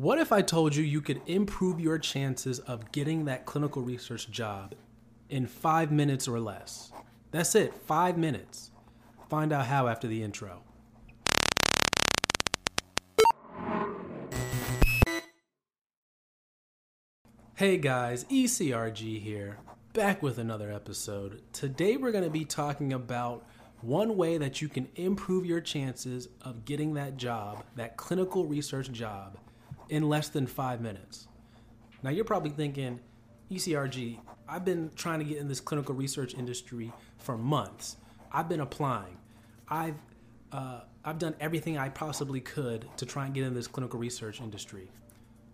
What if I told you you could improve your chances of getting that clinical research job in five minutes or less? That's it, five minutes. Find out how after the intro. Hey guys, ECRG here, back with another episode. Today we're going to be talking about one way that you can improve your chances of getting that job, that clinical research job, in less than five minutes. Now you're probably thinking, ECRG, I've been trying to get in this clinical research industry for months. I've been applying. I've uh, I've done everything I possibly could to try and get in this clinical research industry.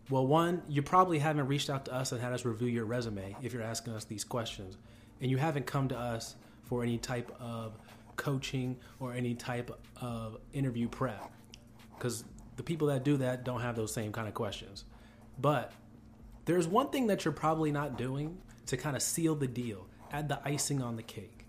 Well, one, you probably haven't reached out to us and had us review your resume if you're asking us these questions, and you haven't come to us for any type of coaching or any type of interview prep because the people that do that don't have those same kind of questions. But there's one thing that you're probably not doing to kind of seal the deal, add the icing on the cake.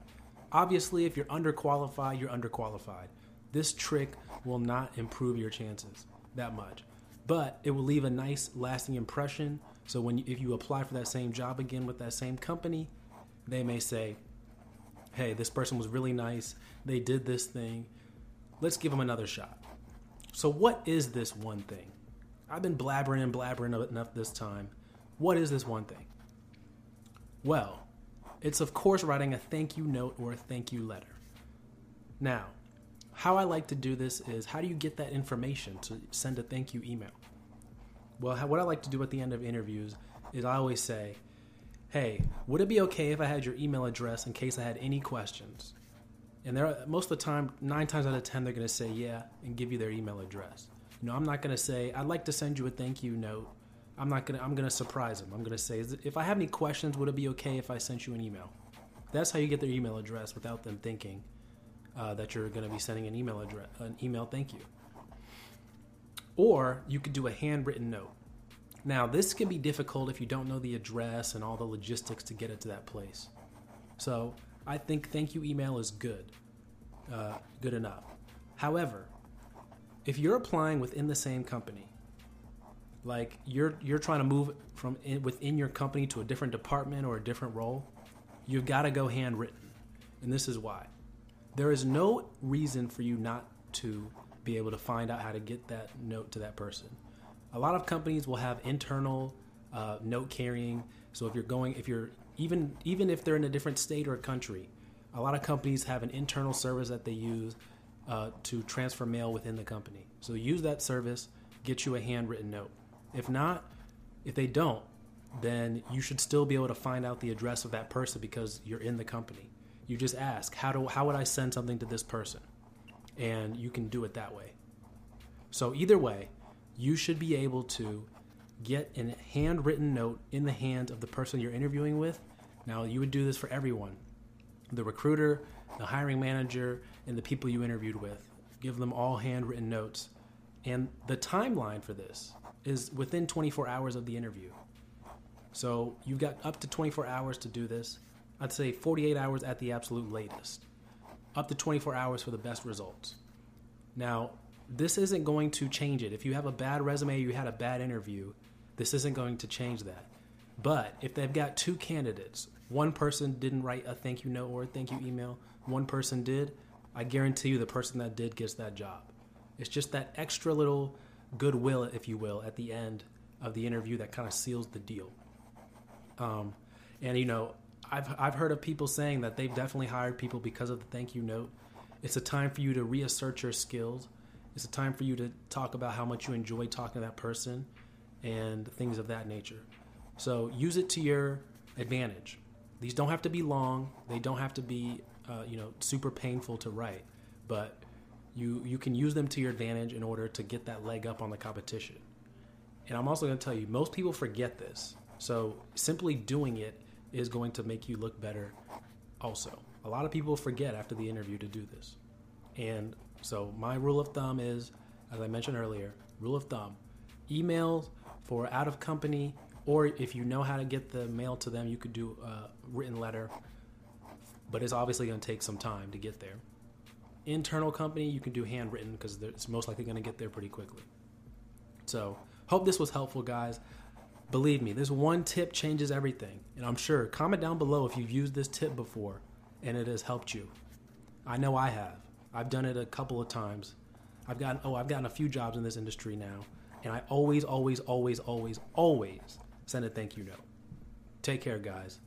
Obviously, if you're underqualified, you're underqualified. This trick will not improve your chances that much, but it will leave a nice lasting impression. So when if you apply for that same job again with that same company, they may say, "Hey, this person was really nice. They did this thing. Let's give them another shot." So what is this one thing? I've been blabbering and blabbering enough this time. What is this one thing? Well, it's of course writing a thank you note or a thank you letter. Now, how I like to do this is how do you get that information to send a thank you email? Well, what I like to do at the end of interviews is I always say, hey, would it be okay if I had your email address in case I had any questions? And they're most of the time, nine times out of ten, they're going to say yeah and give you their email address. You know, I'm not going to say I'd like to send you a thank you note I'm not gonna. I'm gonna surprise them. I'm gonna say, if I have any questions, would it be okay if I sent you an email? That's how you get their email address without them thinking uh, that you're gonna be sending an email address, an email thank you. Or you could do a handwritten note. Now, this can be difficult if you don't know the address and all the logistics to get it to that place. So, I think thank you email is good, uh, good enough. However, if you're applying within the same company like you're you're trying to move from in, within your company to a different department or a different role, you've got to go handwritten. And this is why. There is no reason for you not to be able to find out how to get that note to that person. A lot of companies will have internal uh, note carrying. So if you're going, if you're even even if they're in a different state or country, a lot of companies have an internal service that they use uh, to transfer mail within the company. So use that service, get you a handwritten note. If not, if they don't, then you should still be able to find out the address of that person because you're in the company. You just ask, how do how would I send something to this person? And you can do it that way. So either way, you should be able to get a handwritten note in the hand of the person you're interviewing with. Now, you would do this for everyone. The recruiter, the hiring manager, and the people you interviewed with. Give them all handwritten notes. And the timeline for this is within 24 hours of the interview. So you've got up to 24 hours to do this. I'd say 48 hours at the absolute latest. Up to 24 hours for the best results. Now, this isn't going to change it. If you have a bad resume, you had a bad interview, this isn't going to change that. But if they've got two candidates, one person didn't write a thank you note or a thank you email, one person did, I guarantee you the person that did gets that job. It's just that extra little goodwill, if you will, at the end of the interview that kind of seals the deal. Um, and you know, I've I've heard of people saying that they've definitely hired people because of the thank you note. It's a time for you to reassert your skills. It's a time for you to talk about how much you enjoy talking to that person and things of that nature. So use it to your advantage. These don't have to be long. They don't have to be, uh, you know, super painful to write. But you you can use them to your advantage in order to get that leg up on the competition. And I'm also going to tell you, most people forget this. So simply doing it is going to make you look better. Also, a lot of people forget after the interview to do this. And so my rule of thumb is, as I mentioned earlier, rule of thumb: emails for out of company, or if you know how to get the mail to them, you could do a written letter. But it's obviously going to take some time to get there internal company, you can do handwritten because it's most likely going to get there pretty quickly. So Hope this was helpful, guys. Believe me, this one tip changes everything. And I'm sure, comment down below if you've used this tip before and it has helped you. I know I have. I've done it a couple of times. I've gotten oh, I've gotten a few jobs in this industry now, and I always, always, always, always, always send a thank you note. Take care, guys.